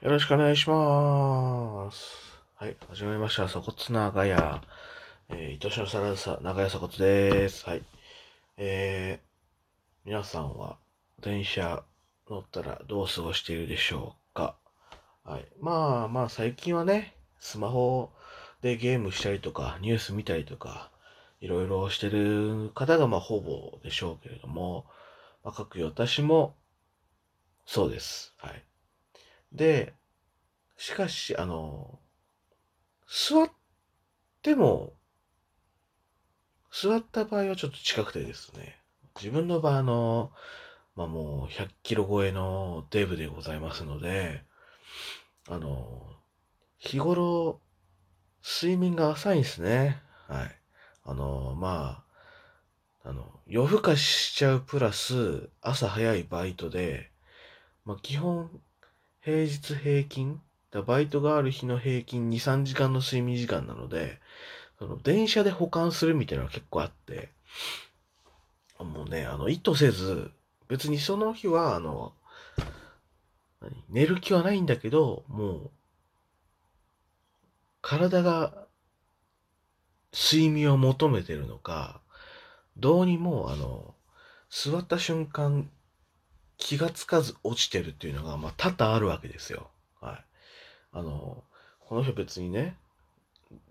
よろしくお願いします。はい、始まりました。鎖骨長屋。えー、愛しのサラダさ、長屋鎖骨です。はい。えー、皆さんは電車乗ったらどう過ごしているでしょうか？はい。まあまあ最近はね、スマホでゲームしたりとか、ニュース見たりとか、いろいろしてる方がまあほぼでしょうけれども、まあ、各私もそうです。はい。で、しかし、あの、座っても、座った場合はちょっと近くてですね、自分の場合、の、まあもう100キロ超えのデブでございますので、あの、日頃、睡眠が浅いんですね。はい。あの、まあ、あの、夜更かししちゃうプラス、朝早いバイトで、まあ基本、平日平均、だバイトがある日の平均2、3時間の睡眠時間なので、その電車で保管するみたいなのが結構あって、もうね、あの、意図せず、別にその日は、あの、寝る気はないんだけど、もう、体が睡眠を求めてるのか、どうにも、あの、座った瞬間、気がつかず落ちてるっていうのが、まあ、多々あるわけですよ。はい。あの、この人別にね、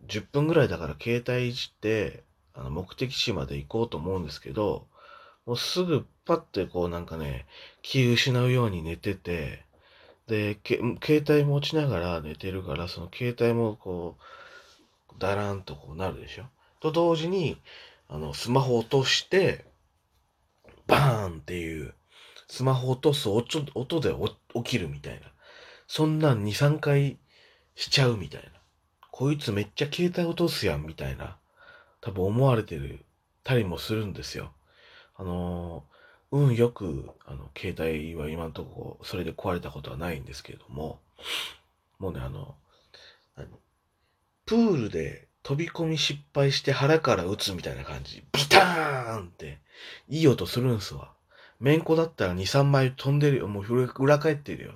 10分ぐらいだから携帯いじって、あの、目的地まで行こうと思うんですけど、もうすぐパッてこうなんかね、気失うように寝てて、で、携帯持ちながら寝てるから、その携帯もこう、だらんとこうなるでしょ。と同時に、あの、スマホ落として、バーンっていう、スマホ落とす音音で起きるみたいな。そんなん2、3回しちゃうみたいな。こいつめっちゃ携帯落とすやんみたいな。多分思われてるたりもするんですよ。あのー、運よく、あの、携帯は今のところそれで壊れたことはないんですけれども、もうね、あの、プールで飛び込み失敗して腹から打つみたいな感じ。ビターンって、いい音するんすわ。めんこだったら2、3枚飛んでるよ。もう裏返ってるよ。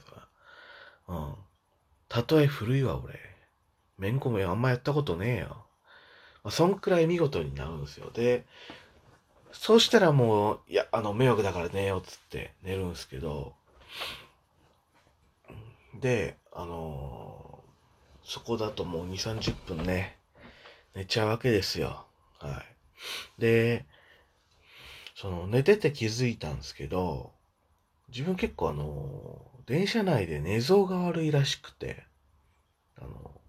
うん。たとえ古いわ、俺。めんこもあんまやったことねえよ。まあ、そんくらい見事になるんですよ。で、そうしたらもう、いや、あの、迷惑だから寝ようっつって寝るんですけど、で、あのー、そこだともう2、30分ね、寝ちゃうわけですよ。はい。で、その、寝てて気づいたんですけど、自分結構あの、電車内で寝相が悪いらしくて、あの、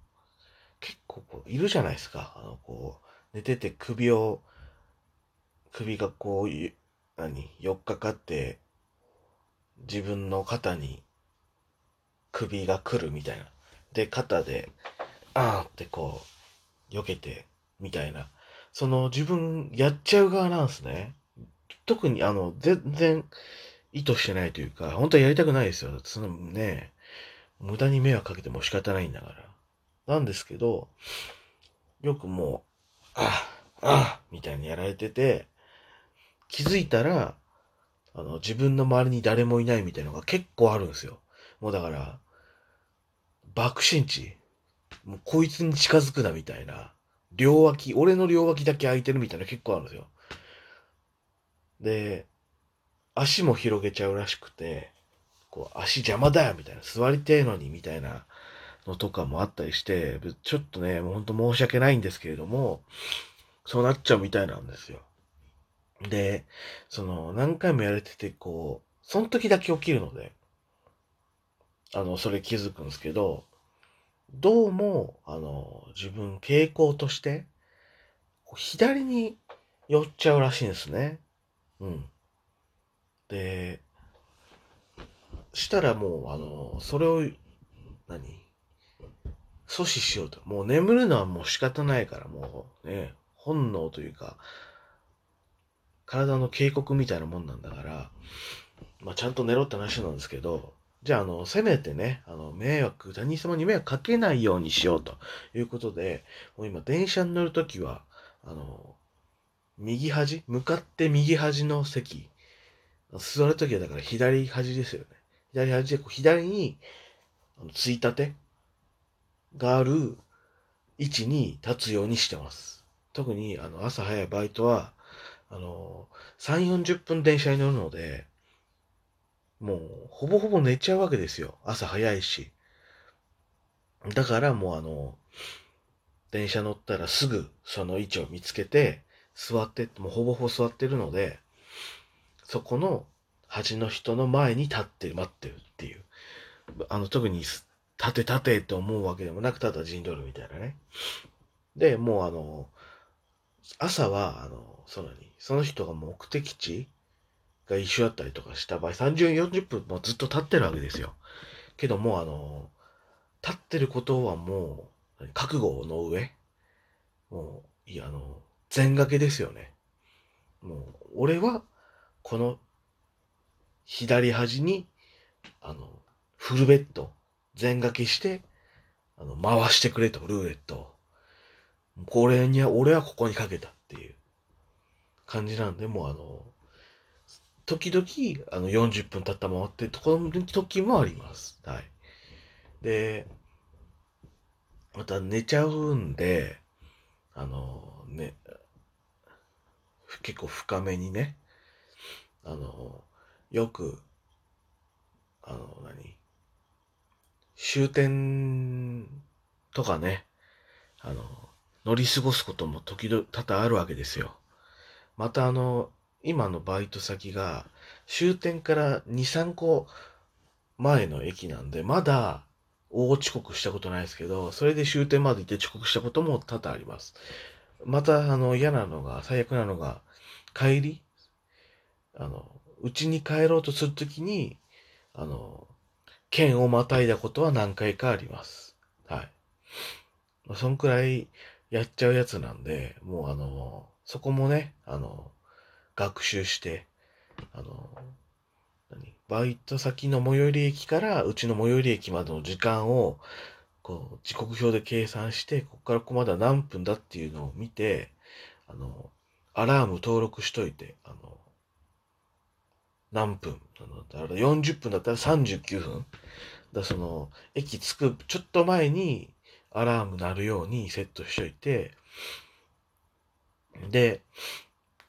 結構こう、いるじゃないですか。あの、こう、寝てて首を、首がこう、何、寄っかかって、自分の肩に首が来るみたいな。で、肩で、あーってこう、避けて、みたいな。その、自分、やっちゃう側なんですね。特に、あの、全然、意図してないというか、本当はやりたくないですよ。そのね、無駄に迷惑かけても仕方ないんだから。なんですけど、よくもう、ああ、みたいにやられてて、気づいたら、あの、自分の周りに誰もいないみたいなのが結構あるんですよ。もうだから、爆心地。もうこいつに近づくなみたいな。両脇、俺の両脇だけ空いてるみたいな結構あるんですよ。で、足も広げちゃうらしくて、こう、足邪魔だよみたいな、座りてえのにみたいなのとかもあったりして、ちょっとね、もうほんと申し訳ないんですけれども、そうなっちゃうみたいなんですよ。で、その、何回もやれてて、こう、その時だけ起きるので、あの、それ気づくんですけど、どうも、あの、自分傾向として、左に寄っちゃうらしいんですね。うん。で、したらもう、あの、それを、何？阻止しようと。もう眠るのはもう仕方ないから、もうね、本能というか、体の警告みたいなもんなんだから、まあちゃんと寝ろって話なんですけど、じゃあ、あの、せめてね、あの、迷惑、他人様に迷惑かけないようにしようということで、もう今、電車に乗るときは、あの、右端？向かって右端の席。座るときはだから左端ですよね。左端でこう左についたてがある位置に立つようにしてます。特に、あの、朝早いバイトは、あの、3、40分電車に乗るので、もう、ほぼほぼ寝ちゃうわけですよ。朝早いし。だからもうあの、電車乗ったらすぐその位置を見つけて、座って、もうほぼほぼ座ってるので、そこの端の人の前に立って待ってるっていう。あの、特に立て立てって思うわけでもなく、ただ陣取るみたいなね。で、もうあの、朝は、あの、そのに、その人が目的地が一緒だったりとかした場合、30、40分もずっと立ってるわけですよ。けどもう、あの、立ってることはもう、覚悟の上、もう、いや、あの、全掛けですよね。もう、俺は、この、左端に、あの、フルベッド、全掛けして、あの、回してくれと、ルーレットこれには、俺はここにかけたっていう感じなんで、もうあの、時々、あの、40分経ったままってところの時もあります。はい。で、また寝ちゃうんで、あの、ね、結構深めにね、あの、よく、あの、何？終点とかね、あの、乗り過ごすことも時々多々あるわけですよ。またあの、今のバイト先が終点から2、3個前の駅なんで、まだ大遅刻したことないですけど、それで終点まで行って遅刻したことも多々あります。また、あの、嫌なのが、最悪なのが、帰り？あの、うちに帰ろうとするときに、あの、県をまたいだことは何回かあります。はい。ま、そんくらいやっちゃうやつなんで、もうあの、そこもね、あの、学習して、あの、何？バイト先の最寄り駅からうちの最寄り駅までの時間を、こう、時刻表で計算して、ここからここまでは何分だっていうのを見て、あの、アラーム登録しといて、あの、何分、40分だったら39分。だその、駅着くちょっと前にアラーム鳴るようにセットしといて、で、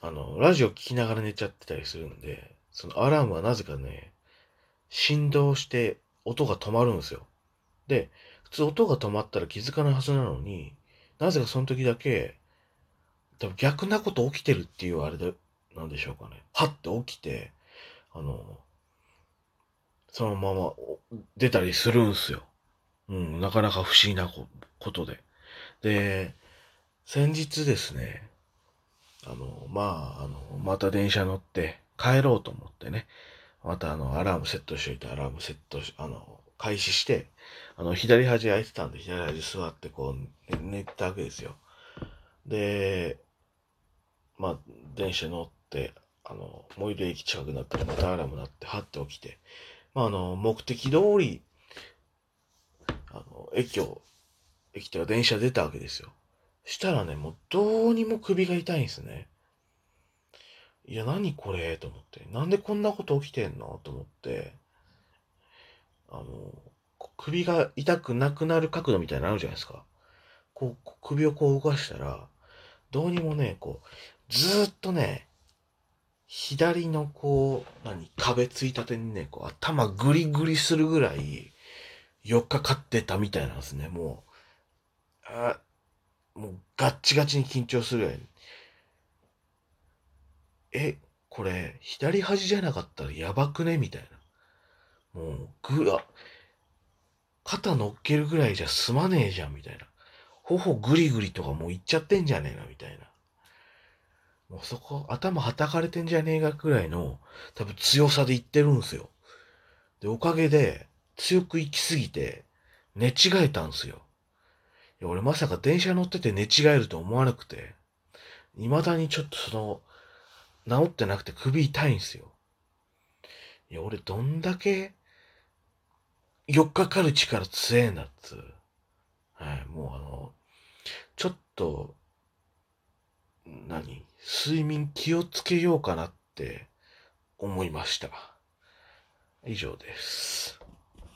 あの、ラジオ聞きながら寝ちゃってたりするんで、そのアラームはなぜかね、振動して音が止まるんですよ。で、通音が止まったら気づかないはずなのに、なぜかその時だけ、多分逆なこと起きてるっていうあれで、なんでしょうかね。はって起きて、あの、そのまま出たりするんすよ。うん、なかなか不思議なことで。で、先日ですね、あの、まあ、あの、また電車乗って帰ろうと思ってね、またあの、アラームセットしといて、アラームセットし、あの、開始して、あの、左端空いてたんで、左端座ってこう、寝たわけですよ。で、まあ、電車乗って、あの、最寄り駅近くなったらまたアラーム鳴って、はって起きて、まあ、あの、目的通り、あの、駅を、駅というか電車出たわけですよ。したらね、もうどうにも首が痛いんですね。いや、何これ？と思って。なんでこんなこと起きてんの？と思って。あの、首が痛くなくなる角度みたいなのあるじゃないですか。こう、首をこう動かしたら、どうにもね、こう、ずっとね、左のこう、何、壁ついたてにね、こう、頭グリグリするぐらい、4日かってたみたいなんですね、もう。あもうガッチガチに緊張するやん。え、これ、左端じゃなかったらやばくね？みたいな。もう、ぐら、肩乗っけるぐらいじゃ済まねえじゃん、みたいな。頬グリグリとかもういっちゃってんじゃねえな、みたいな。もうそこ、頭はたかれてんじゃねえかぐらいの、多分強さで言ってるんすよ。で、おかげで、強く行きすぎて、寝違えたんすよ。いや、俺まさか電車乗ってて寝違えると思わなくて、未だにちょっとその、治ってなくて首痛いんすよ。いや、俺どんだけ、4日かかる力強えなっつうはい、もうあの、ちょっと、何？睡眠気をつけようかなって思いました。以上です。